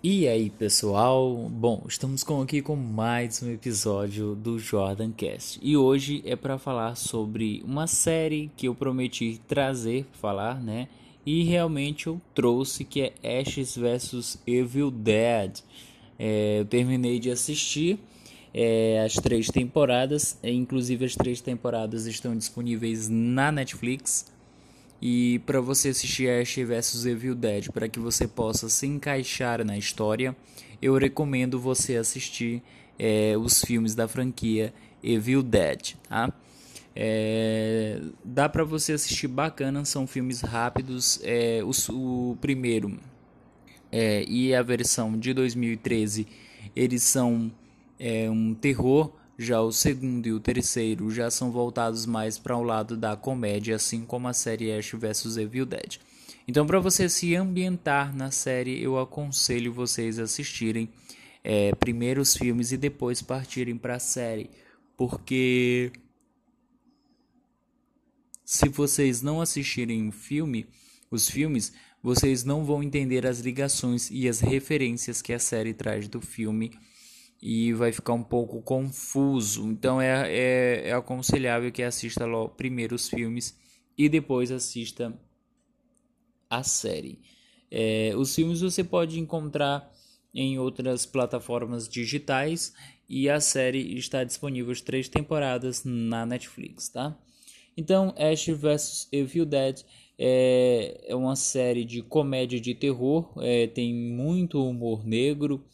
E aí, pessoal? Bom, estamos com aqui com mais um episódio do Jordan Cast. E hoje é para falar sobre uma série que eu prometi trazer, falar, né? E realmente eu trouxe que é Ashes vs Evil Dead. É, eu terminei de assistir é, as três temporadas, inclusive as três temporadas estão disponíveis na Netflix. E para você assistir Ash vs Evil Dead, para que você possa se encaixar na história, eu recomendo você assistir é, os filmes da franquia Evil Dead, tá? É, dá para você assistir bacana, são filmes rápidos. É, o, primeiro é, e a versão de 2013 eles são é, um terror já o segundo e o terceiro já são voltados mais para o lado da comédia, assim como a série Ash vs Evil Dead. Então, para você se ambientar na série, eu aconselho vocês assistirem é, primeiro os filmes e depois partirem para a série, porque se vocês não assistirem o filme, os filmes, vocês não vão entender as ligações e as referências que a série traz do filme e vai ficar um pouco confuso. Então é, é, é aconselhável que assista logo primeiro os filmes e depois assista a série. É, os filmes você pode encontrar em outras plataformas digitais e a série está disponível as três temporadas na Netflix, tá? Então, Ash vs Evil Dead é, é uma série de comédia de terror, é, tem muito humor negro,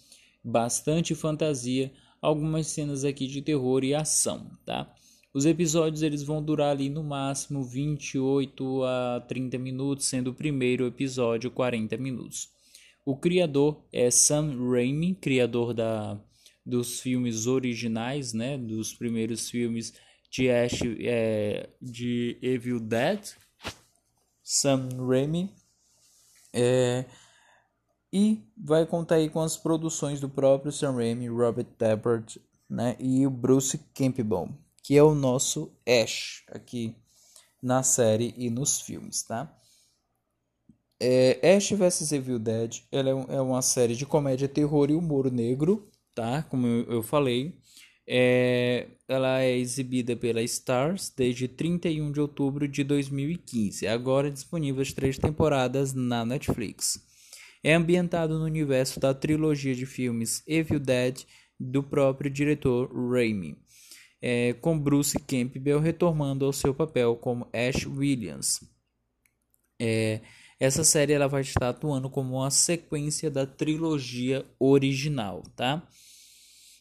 bastante fantasia, algumas cenas aqui de terror e ação, tá? Os episódios eles vão durar ali no máximo 28 a 30 minutos, sendo o primeiro episódio 40 minutos. O criador é Sam Raimi, criador da, dos filmes originais, né, dos primeiros filmes de Ash, é, de Evil Dead. Sam Raimi é, e vai contar aí com as produções do próprio Sam Raimi, Robert Tappert né, e o Bruce Campbell, que é o nosso Ash aqui na série e nos filmes, tá? É, Ash vs Evil Dead ela é, é, uma série de comédia, terror e humor negro, tá? Como eu, falei. É, ela é exibida pela Stars desde 31 de outubro de 2015. Agora disponível as três temporadas na Netflix. É ambientado no universo da trilogia de filmes Evil Dead do próprio diretor Raimi, é, com Bruce Campbell retornando ao seu papel como Ash Williams. É, essa série ela vai estar atuando como uma sequência da trilogia original, tá?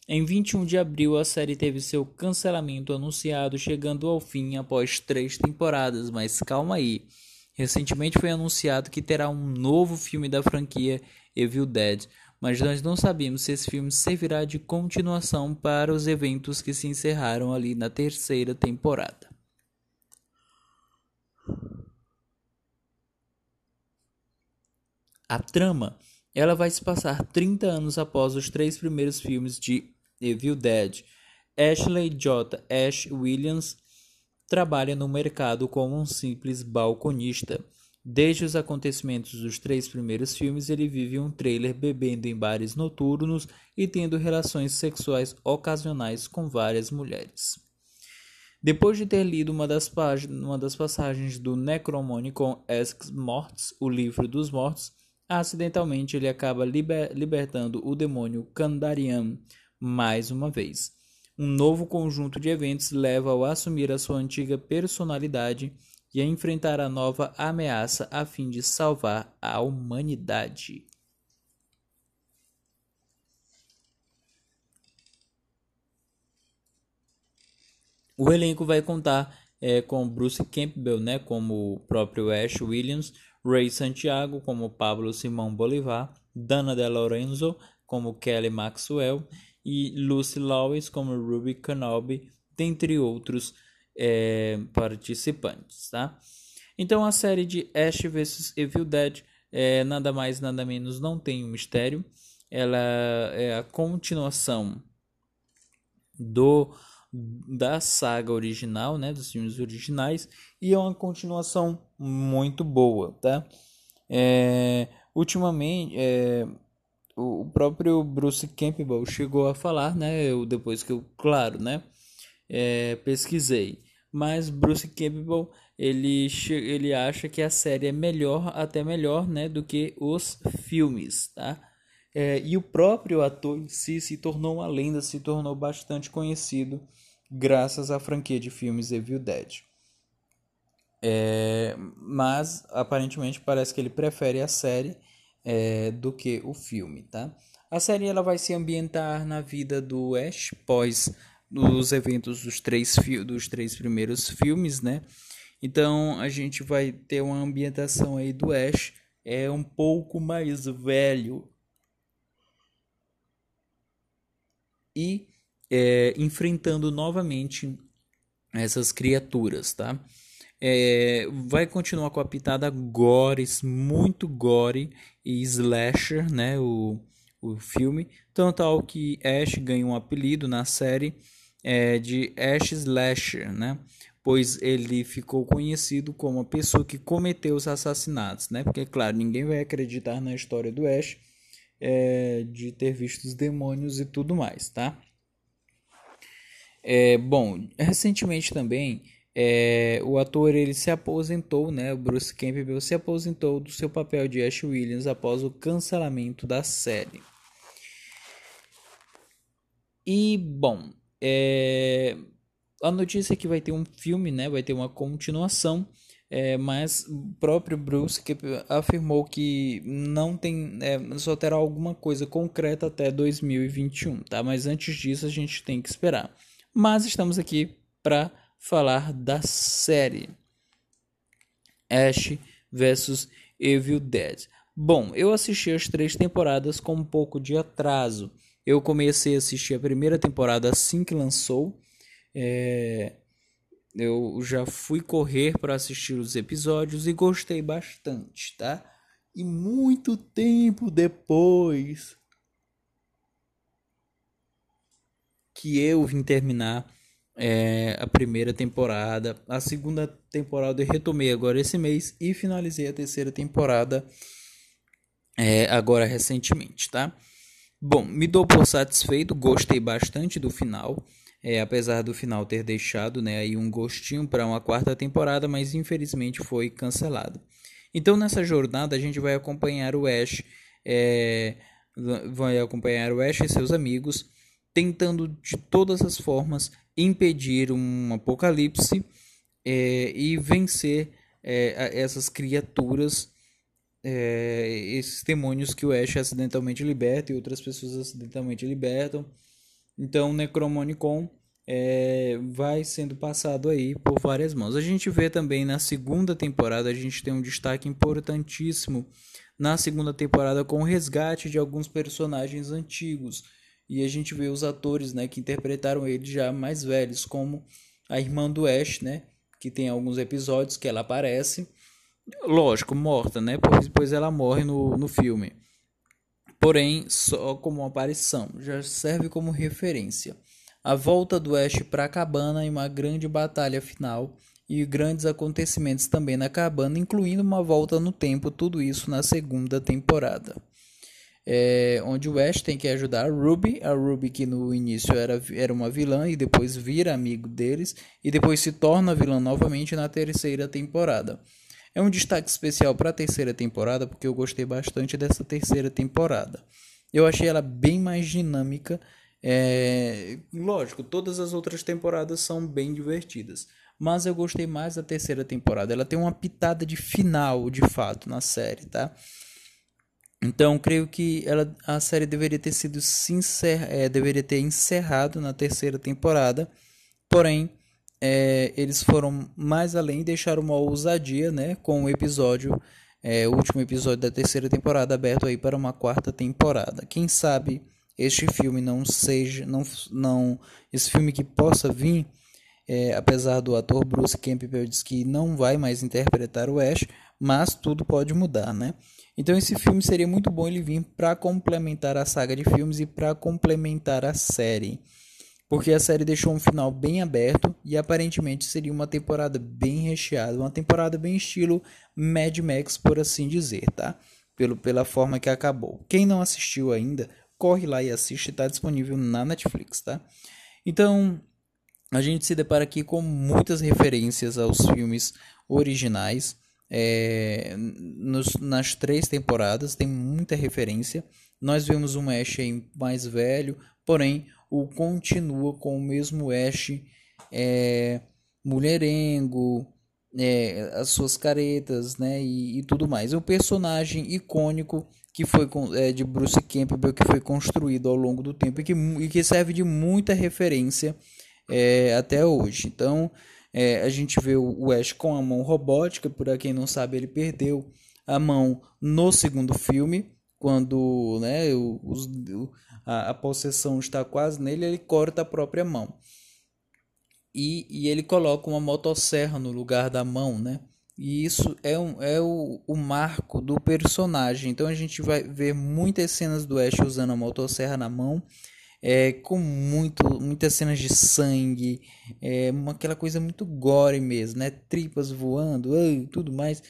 Em 21 de abril, a série teve seu cancelamento anunciado, chegando ao fim após três temporadas. Mas calma aí, Recentemente foi anunciado que terá um novo filme da franquia Evil Dead, mas nós não sabemos se esse filme servirá de continuação para os eventos que se encerraram ali na terceira temporada. A trama, ela vai se passar 30 anos após os três primeiros filmes de Evil Dead. Ashley J. Ash Williams trabalha no mercado como um simples balconista. Desde os acontecimentos dos três primeiros filmes, ele vive um trailer bebendo em bares noturnos e tendo relações sexuais ocasionais com várias mulheres. Depois de ter lido uma das, uma das passagens do Necromonicon Ex Morts, o livro dos mortos, acidentalmente ele acaba liber libertando o demônio Kandarian mais uma vez um novo conjunto de eventos leva-o a assumir a sua antiga personalidade e a enfrentar a nova ameaça a fim de salvar a humanidade. O elenco vai contar é, com Bruce Campbell, né, como o próprio Ash Williams, Ray Santiago como Pablo Simão Bolivar, Dana De Lorenzo como Kelly Maxwell e Lucy Lawless como Ruby Kenobi, dentre outros é, participantes, tá? Então a série de Ash vs Evil Dead é, nada mais nada menos não tem um mistério, ela é a continuação do da saga original, né, dos filmes originais e é uma continuação muito boa, tá? É, ultimamente, é, o próprio Bruce Campbell chegou a falar, né? Eu, depois que eu, claro, né? É, pesquisei. Mas Bruce Campbell ele, ele acha que a série é melhor, até melhor, né? Do que os filmes, tá? É, e o próprio ator em si se tornou uma lenda, se tornou bastante conhecido graças à franquia de filmes Evil Dead. É, mas aparentemente parece que ele prefere a série é, do que o filme, tá? A série ela vai se ambientar na vida do Ash pós os eventos dos três, dos três primeiros filmes, né? Então a gente vai ter uma ambientação aí do Ash é um pouco mais velho e é, enfrentando novamente essas criaturas, tá? É, vai continuar com a pitada gore, muito gore e slasher, né? O, o filme. Tanto tal que Ash ganha um apelido na série é, de Ash Slasher, né? Pois ele ficou conhecido como a pessoa que cometeu os assassinatos, né? Porque, claro, ninguém vai acreditar na história do Ash é, de ter visto os demônios e tudo mais, tá? É, bom, recentemente também é, o ator ele se aposentou, né? O Bruce Campbell se aposentou do seu papel de Ash Williams após o cancelamento da série. E bom, é, a notícia é que vai ter um filme, né? Vai ter uma continuação. É, mas o próprio Bruce afirmou que não tem, é, só terá alguma coisa concreta até 2021, tá? Mas antes disso a gente tem que esperar. Mas estamos aqui para falar da série Ash vs Evil Dead. Bom, eu assisti as três temporadas com um pouco de atraso. Eu comecei a assistir a primeira temporada assim que lançou. É... Eu já fui correr para assistir os episódios e gostei bastante, tá? E muito tempo depois que eu vim terminar é, a primeira temporada. A segunda temporada eu retomei agora esse mês e finalizei a terceira temporada é, agora recentemente, tá? Bom, me dou por satisfeito, gostei bastante do final. É, apesar do final ter deixado né, aí um gostinho para uma quarta temporada, mas infelizmente foi cancelado. Então nessa jornada a gente vai acompanhar o Ash, é, vai acompanhar o Ash e seus amigos, tentando de todas as formas impedir um apocalipse é, e vencer é, essas criaturas, é, esses demônios que o Ash acidentalmente liberta e outras pessoas acidentalmente libertam. Então, o Necromonicon é, vai sendo passado aí por várias mãos. A gente vê também na segunda temporada, a gente tem um destaque importantíssimo na segunda temporada com o resgate de alguns personagens antigos e a gente vê os atores, né, que interpretaram ele já mais velhos, como a irmã do Ash, né, que tem alguns episódios que ela aparece, lógico, morta, né, pois, pois ela morre no, no filme. Porém, só como aparição, já serve como referência. A volta do Ash para a cabana e uma grande batalha final e grandes acontecimentos também na cabana, incluindo uma volta no tempo, tudo isso na segunda temporada é, onde o Ash tem que ajudar a Ruby, a Ruby que no início era, era uma vilã e depois vira amigo deles e depois se torna vilã novamente na terceira temporada. É um destaque especial para a terceira temporada porque eu gostei bastante dessa terceira temporada. Eu achei ela bem mais dinâmica. É... Lógico, todas as outras temporadas são bem divertidas, mas eu gostei mais da terceira temporada. Ela tem uma pitada de final, de fato, na série, tá? Então, creio que ela, a série deveria ter sido sincer, é, deveria ter encerrado na terceira temporada, porém é, eles foram mais além e deixaram uma ousadia, né, com o episódio, é, o último episódio da terceira temporada aberto aí para uma quarta temporada. Quem sabe este filme não seja, não, não, esse filme que possa vir, é, apesar do ator Bruce Campbell diz que não vai mais interpretar o Ash, mas tudo pode mudar, né? Então esse filme seria muito bom ele vir para complementar a saga de filmes e para complementar a série. Porque a série deixou um final bem aberto e aparentemente seria uma temporada bem recheada, uma temporada bem estilo Mad Max, por assim dizer, tá? pelo, pela forma que acabou. Quem não assistiu ainda, corre lá e assiste, está disponível na Netflix, tá? Então, a gente se depara aqui com muitas referências aos filmes originais. É, nos, nas três temporadas tem muita referência. Nós vemos um Ash mais velho, porém o continua com o mesmo Ash é, mulherengo, é, as suas caretas, né, e, e, tudo mais. É um personagem icônico que foi é, de Bruce Campbell que foi construído ao longo do tempo e que, e que serve de muita referência é, até hoje. Então é, a gente vê o, Ash com a mão robótica, por quem não sabe ele perdeu a mão no segundo filme quando né, o, o, a, a possessão está quase nele, ele corta a própria mão e, e ele coloca uma motosserra no lugar da mão, né? E isso é, um, é o, o marco do personagem. Então a gente vai ver muitas cenas do Ash usando a motosserra na mão, é, com muito, muitas cenas de sangue, é, uma, aquela coisa muito gore mesmo, né? Tripas voando, e tudo mais.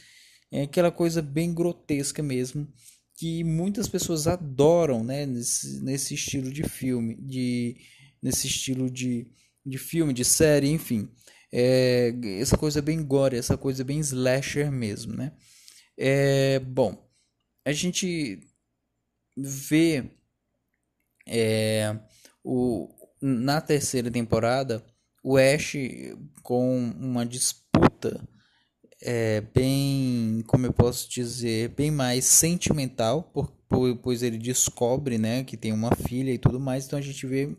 É aquela coisa bem grotesca mesmo, que muitas pessoas adoram, né? Nesse, nesse estilo de filme, de, nesse estilo de, de filme, de série, enfim. É, essa coisa bem gore, essa coisa bem slasher mesmo, né? É, bom, a gente vê é, o, na terceira temporada o Ash com uma disputa é, bem, como eu posso dizer, bem mais sentimental, por, por, pois ele descobre né, que tem uma filha e tudo mais, então a gente vê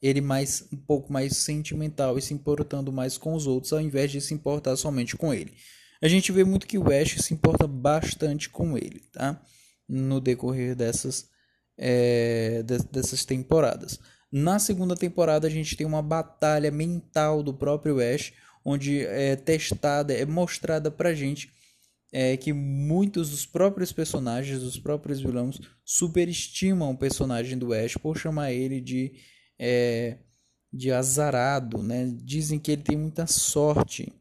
ele mais um pouco mais sentimental e se importando mais com os outros ao invés de se importar somente com ele. A gente vê muito que o Ash se importa bastante com ele, tá? No decorrer dessas é, de, dessas temporadas. Na segunda temporada a gente tem uma batalha mental do próprio Ash, onde é testada, é mostrada pra gente é, que muitos dos próprios personagens, dos próprios vilões, superestimam o personagem do Ash por chamar ele de é, de azarado, né? Dizem que ele tem muita sorte,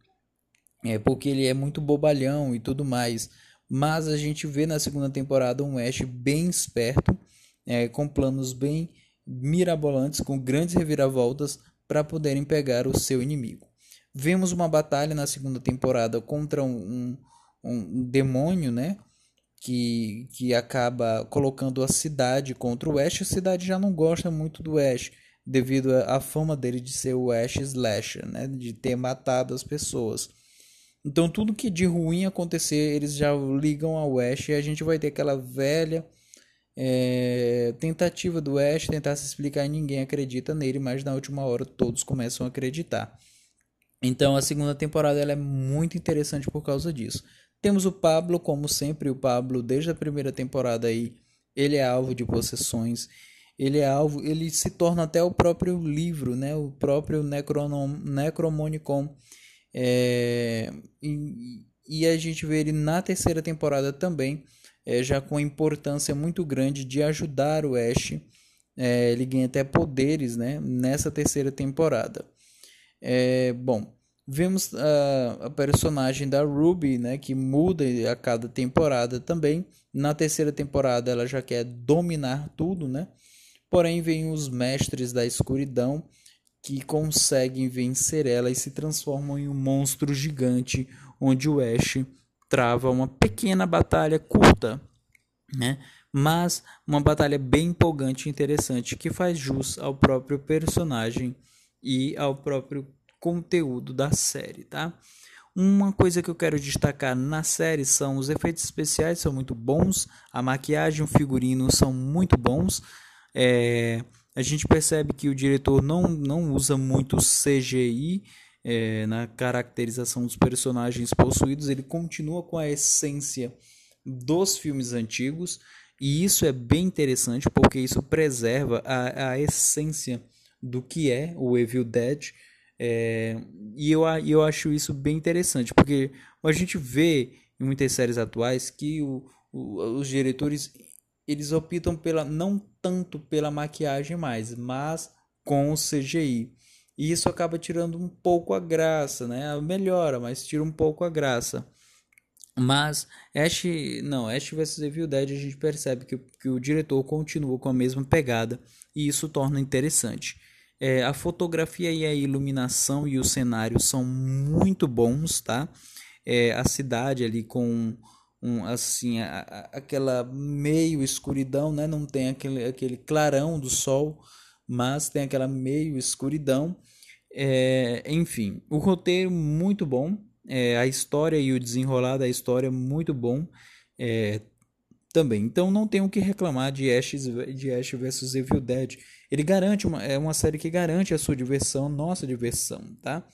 é porque ele é muito bobalhão e tudo mais. Mas a gente vê na segunda temporada um Ash bem esperto, é, com planos bem mirabolantes, com grandes reviravoltas para poderem pegar o seu inimigo. Vemos uma batalha na segunda temporada contra um, um, demônio, né? Que, que acaba colocando a cidade contra o Ash. A cidade já não gosta muito do Ash devido à fama dele de ser o Ash Slasher, né? de ter matado as pessoas. Então tudo que de ruim acontecer, eles já ligam ao Ash e a gente vai ter aquela velha é, tentativa do Ash tentar se explicar e ninguém acredita nele, mas na última hora todos começam a acreditar. Então a segunda temporada ela é muito interessante por causa disso. Temos o Pablo, como sempre, o Pablo desde a primeira temporada aí, ele é alvo de possessões ele é alvo, ele se torna até o próprio livro, né? O próprio Necromonicon. É, e, e, a gente vê ele na terceira temporada também, é, já com a importância muito grande de ajudar o Ash. É, ele ganha até poderes, né? Nessa terceira temporada. É, bom, vemos a, a, personagem da Ruby, né? Que muda a cada temporada também. Na terceira temporada ela já quer dominar tudo, né? Porém, vêm os mestres da escuridão que conseguem vencer ela e se transformam em um monstro gigante, onde o Ash trava uma pequena batalha curta, né? Mas uma batalha bem empolgante e interessante que faz jus ao próprio personagem e ao próprio conteúdo da série, tá? Uma coisa que eu quero destacar na série são os efeitos especiais são muito bons, a maquiagem, o figurino são muito bons. É, a gente percebe que o diretor não, não usa muito CGI é, na caracterização dos personagens possuídos, ele continua com a essência dos filmes antigos, e isso é bem interessante porque isso preserva a, a essência do que é o Evil Dead. É, e eu, eu acho isso bem interessante, porque a gente vê em muitas séries atuais que o, o, os diretores eles optam pela não tanto pela maquiagem mais, mas com o CGI. E isso acaba tirando um pouco a graça, né? Melhora, mas tira um pouco a graça. Mas Ash, não, Ash vs Evil Dead a gente percebe que, que o diretor continua com a mesma pegada e isso torna interessante. É, a fotografia e a iluminação e o cenário são muito bons, tá? É, a cidade ali com um, assim a, a, aquela meio escuridão, né? Não tem aquele, aquele clarão do sol, mas tem aquela meio escuridão. É, enfim, o roteiro muito bom, é, a história e o desenrolar da história muito bom é, também. Então não tem o que reclamar de Ash, de Ash vs Evil Dead. Ele garante uma, é uma série que garante a sua diversão, nossa diversão, tá?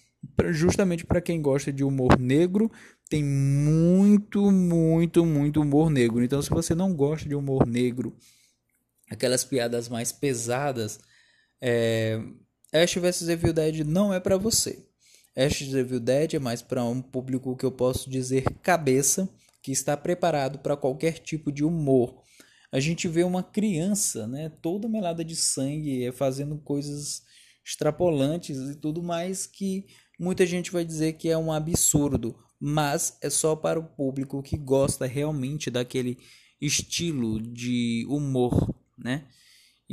Justamente para quem gosta de humor negro, tem muito, muito, muito humor negro. Então se você não gosta de humor negro, aquelas piadas mais pesadas, é, Ash vs Evil Dead não é para você. Ash vs Evil Dead é mais para um público que eu posso dizer cabeça, que está preparado para qualquer tipo de humor. A gente vê uma criança, né, toda melada de sangue, fazendo coisas extrapolantes e tudo mais que muita gente vai dizer que é um absurdo, mas é só para o público que gosta realmente daquele estilo de humor, né?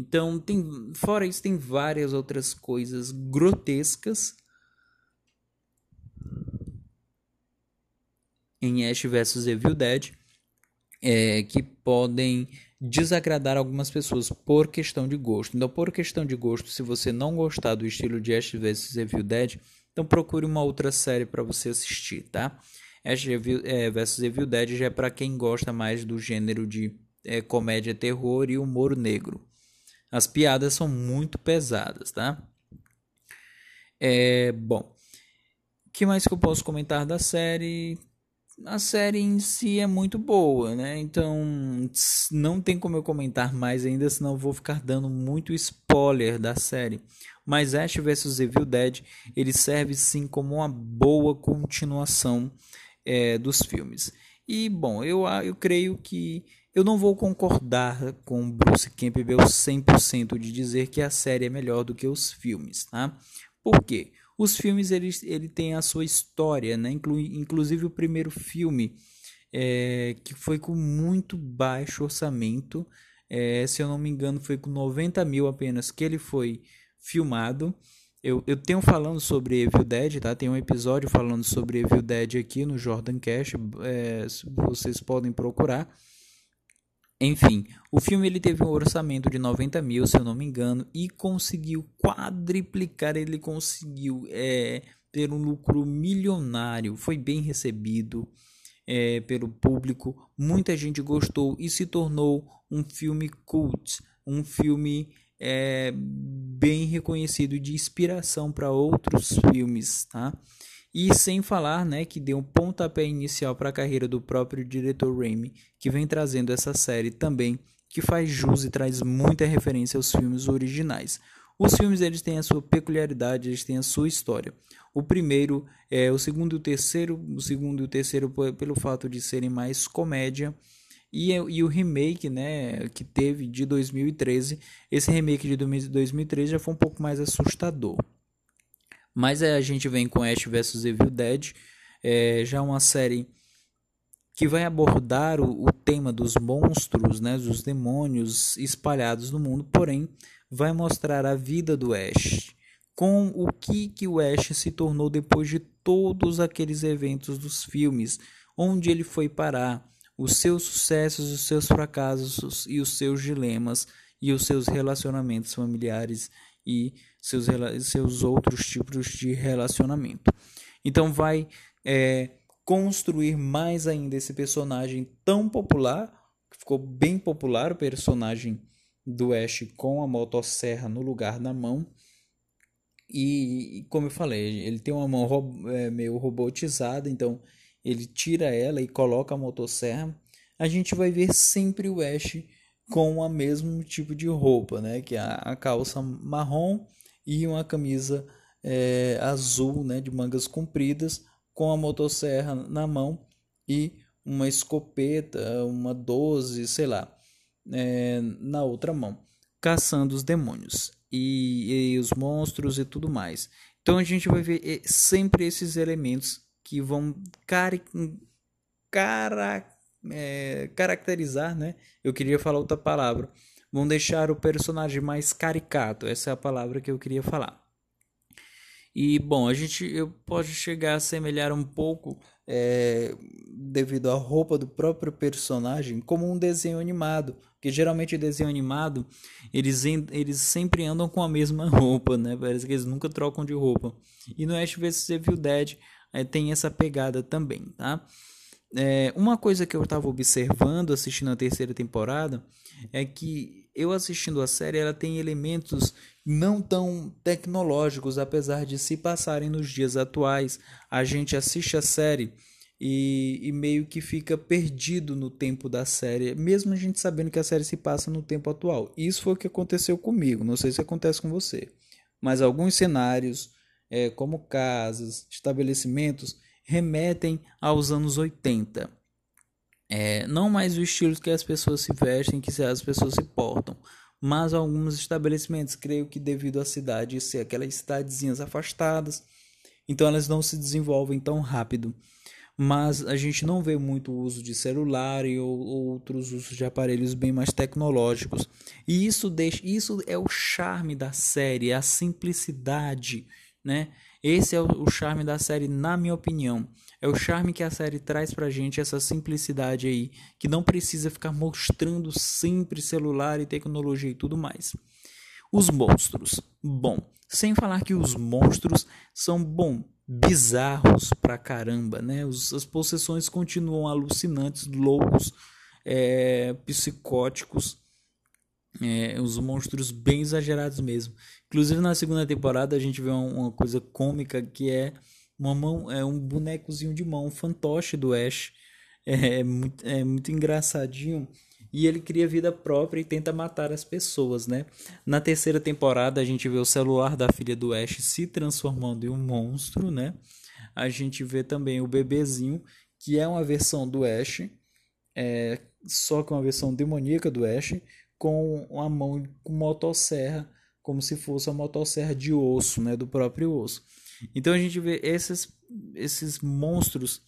Então, tem, fora isso, tem várias outras coisas grotescas em Ash vs Evil Dead é, que podem desagradar algumas pessoas por questão de gosto. Então, por questão de gosto, se você não gostar do estilo de Ash vs Evil Dead, então procure uma outra série para você assistir, tá? Ash é, vs Evil Dead já é para quem gosta mais do gênero de é, comédia, terror e humor negro. As piadas são muito pesadas, tá? É, bom, o que mais que eu posso comentar da série? a série em si é muito boa, né? Então não tem como eu comentar mais ainda, senão vou ficar dando muito spoiler da série. Mas Ash vs Evil Dead ele serve sim como uma boa continuação é, dos filmes. E bom, eu, eu creio que eu não vou concordar com Bruce Campbell 100% de dizer que a série é melhor do que os filmes, tá? Por quê? Os filmes ele, ele tem a sua história, né? Inclu, inclusive o primeiro filme é, que foi com muito baixo orçamento, é, se eu não me engano foi com 90 mil apenas que ele foi filmado. Eu, eu tenho falando sobre Evil Dead, tá? Tem um episódio falando sobre Evil Dead aqui no Jordan Cash, é, vocês podem procurar. Enfim, o filme ele teve um orçamento de 90 mil, se eu não me engano, e conseguiu quadriplicar, ele conseguiu é, ter um lucro milionário, foi bem recebido é, pelo público, muita gente gostou e se tornou um filme cult, um filme é, bem reconhecido de inspiração para outros filmes, tá? E sem falar, né, que deu um pontapé inicial para a carreira do próprio diretor Raimi, que vem trazendo essa série também, que faz jus e traz muita referência aos filmes originais. Os filmes eles têm a sua peculiaridade, eles têm a sua história. O primeiro, é o segundo e o terceiro, o segundo e o terceiro pelo fato de serem mais comédia, e, e o remake, né, que teve de 2013, esse remake de 2013 já foi um pouco mais assustador. Mas é, a gente vem com Ash vs Evil Dead, é, já uma série que vai abordar o, o, tema dos monstros, né, dos demônios espalhados no mundo, porém vai mostrar a vida do Ash, com o que, que o Ash se tornou depois de todos aqueles eventos dos filmes, onde ele foi parar, os seus sucessos, os seus fracassos e os seus dilemas e os seus relacionamentos familiares e seus, seus outros tipos de relacionamento. Então vai é, construir mais ainda esse personagem tão popular, que ficou bem popular o personagem do Ash com a motosserra no lugar da mão. E, como eu falei, ele tem uma mão é, meio robotizada, então ele tira ela e coloca a motosserra. A gente vai ver sempre o Ash com o mesmo tipo de roupa, né? Que é a calça marrom e uma camisa é, azul, né, de mangas compridas, com a motosserra na mão e uma escopeta, uma 12, sei lá, é, na outra mão, caçando os demônios e, e, os monstros e tudo mais. Então a gente vai ver sempre esses elementos que vão cari cara, é, caracterizar, né? Eu queria falar outra palavra. Vão deixar o personagem mais caricato. Essa é a palavra que eu queria falar. E bom, a gente eu pode chegar a semelhar um pouco é, devido à roupa do próprio personagem como um desenho animado, que geralmente desenho animado eles, eles sempre andam com a mesma roupa, né? Parece que eles nunca trocam de roupa. E no Ash vs Evil Dead é, tem essa pegada também, tá? É, uma coisa que eu estava observando assistindo a terceira temporada é que eu assistindo a série ela tem elementos não tão tecnológicos, apesar de se passarem nos dias atuais. A gente assiste a série e, e, meio que fica perdido no tempo da série, mesmo a gente sabendo que a série se passa no tempo atual. Isso foi o que aconteceu comigo, não sei se acontece com você. Mas alguns cenários, é, como casas, estabelecimentos, remetem aos anos 80. É, não mais o estilo que as pessoas se vestem, que as pessoas se portam, mas alguns estabelecimentos, creio que devido à cidade ser aquelas cidadezinhas afastadas, então elas não se desenvolvem tão rápido. Mas a gente não vê muito uso de celular e ou, outros usos de aparelhos bem mais tecnológicos. E isso deixa, isso é o charme da série, é a simplicidade, né? Esse é o charme da série, na minha opinião. É o charme que a série traz pra gente, essa simplicidade aí, que não precisa ficar mostrando sempre celular e tecnologia e tudo mais. Os monstros. Bom, sem falar que os monstros são, bom, bizarros pra caramba, né? Os, as possessões continuam alucinantes, loucos, é, psicóticos, é, os monstros bem exagerados mesmo. Inclusive na segunda temporada a gente vê uma, coisa cômica que é uma mão, é um bonecozinho de mão, um fantoche do Ash. É, é, muito, é muito engraçadinho. E ele cria vida própria e tenta matar as pessoas, né? Na terceira temporada a gente vê o celular da filha do Ash se transformando em um monstro, né? A gente vê também o bebezinho, que é uma versão do Ash, é, só que uma versão demoníaca do Ash, com uma mão com motosserra, como se fosse uma motosserra de osso, né? Do próprio osso. Então a gente vê esses, esses monstros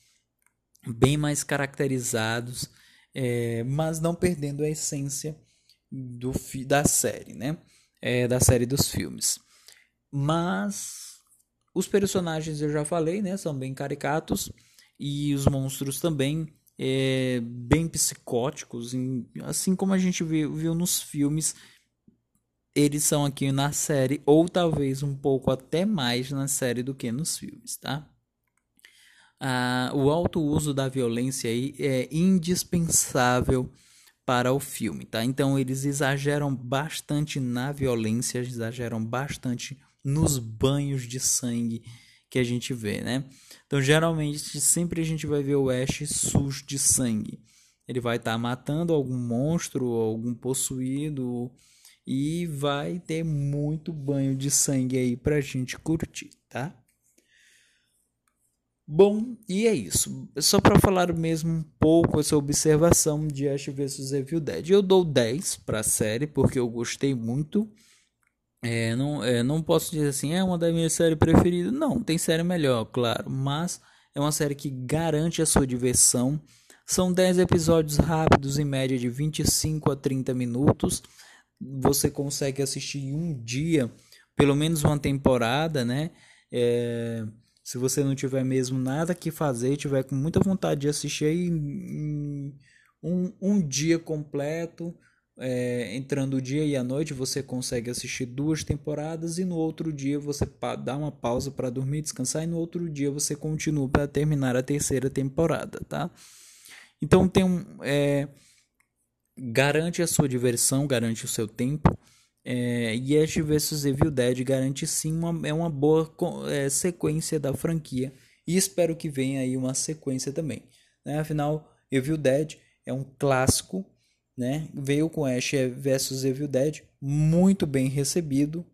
bem mais caracterizados, é, mas não perdendo a essência do da série, né? É, da série dos filmes. Mas os personagens eu já falei, né? São bem caricatos e os monstros também é, bem psicóticos, assim como a gente viu, viu nos filmes eles são aqui na série, ou talvez um pouco até mais na série do que nos filmes, tá? Ah, o alto uso da violência aí é indispensável para o filme, tá? Então eles exageram bastante na violência, exageram bastante nos banhos de sangue que a gente vê, né? Então geralmente sempre a gente vai ver o Ash sujo de sangue. Ele vai estar tá matando algum monstro, algum possuído, e vai ter muito banho de sangue aí pra gente curtir, tá? Bom, e é isso. Só para falar mesmo um pouco essa observação de Ash vs Evil Dead. Eu dou 10 para a série porque eu gostei muito. É, não, é, não posso dizer assim, é uma das minhas séries preferidas. Não, tem série melhor, claro. Mas é uma série que garante a sua diversão. São 10 episódios rápidos, em média de 25 a 30 minutos você consegue assistir em um dia, pelo menos uma temporada, né? É, se você não tiver mesmo nada que fazer, tiver com muita vontade de assistir aí um, um dia completo, é, entrando o dia e a noite, você consegue assistir duas temporadas e no outro dia você dá uma pausa para dormir, descansar e no outro dia você continua para terminar a terceira temporada, tá? Então tem um é, garante a sua diversão, garante o seu tempo. É, e Ash vs Evil Dead garante sim uma, é uma boa é, sequência da franquia. E espero que venha aí uma sequência também. Né? Afinal, Evil Dead é um clássico. Né? Veio com Ash vs Evil Dead muito bem recebido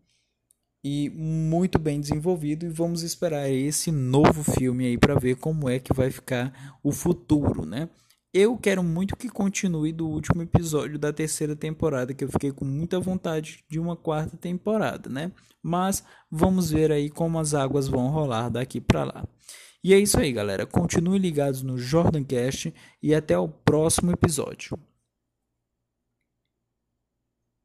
e muito bem desenvolvido e vamos esperar esse novo filme aí para ver como é que vai ficar o futuro, né? Eu quero muito que continue do último episódio da terceira temporada, que eu fiquei com muita vontade de uma quarta temporada, né? Mas vamos ver aí como as águas vão rolar daqui para lá. E é isso aí, galera. Continuem ligados no Jordancast e até o próximo episódio.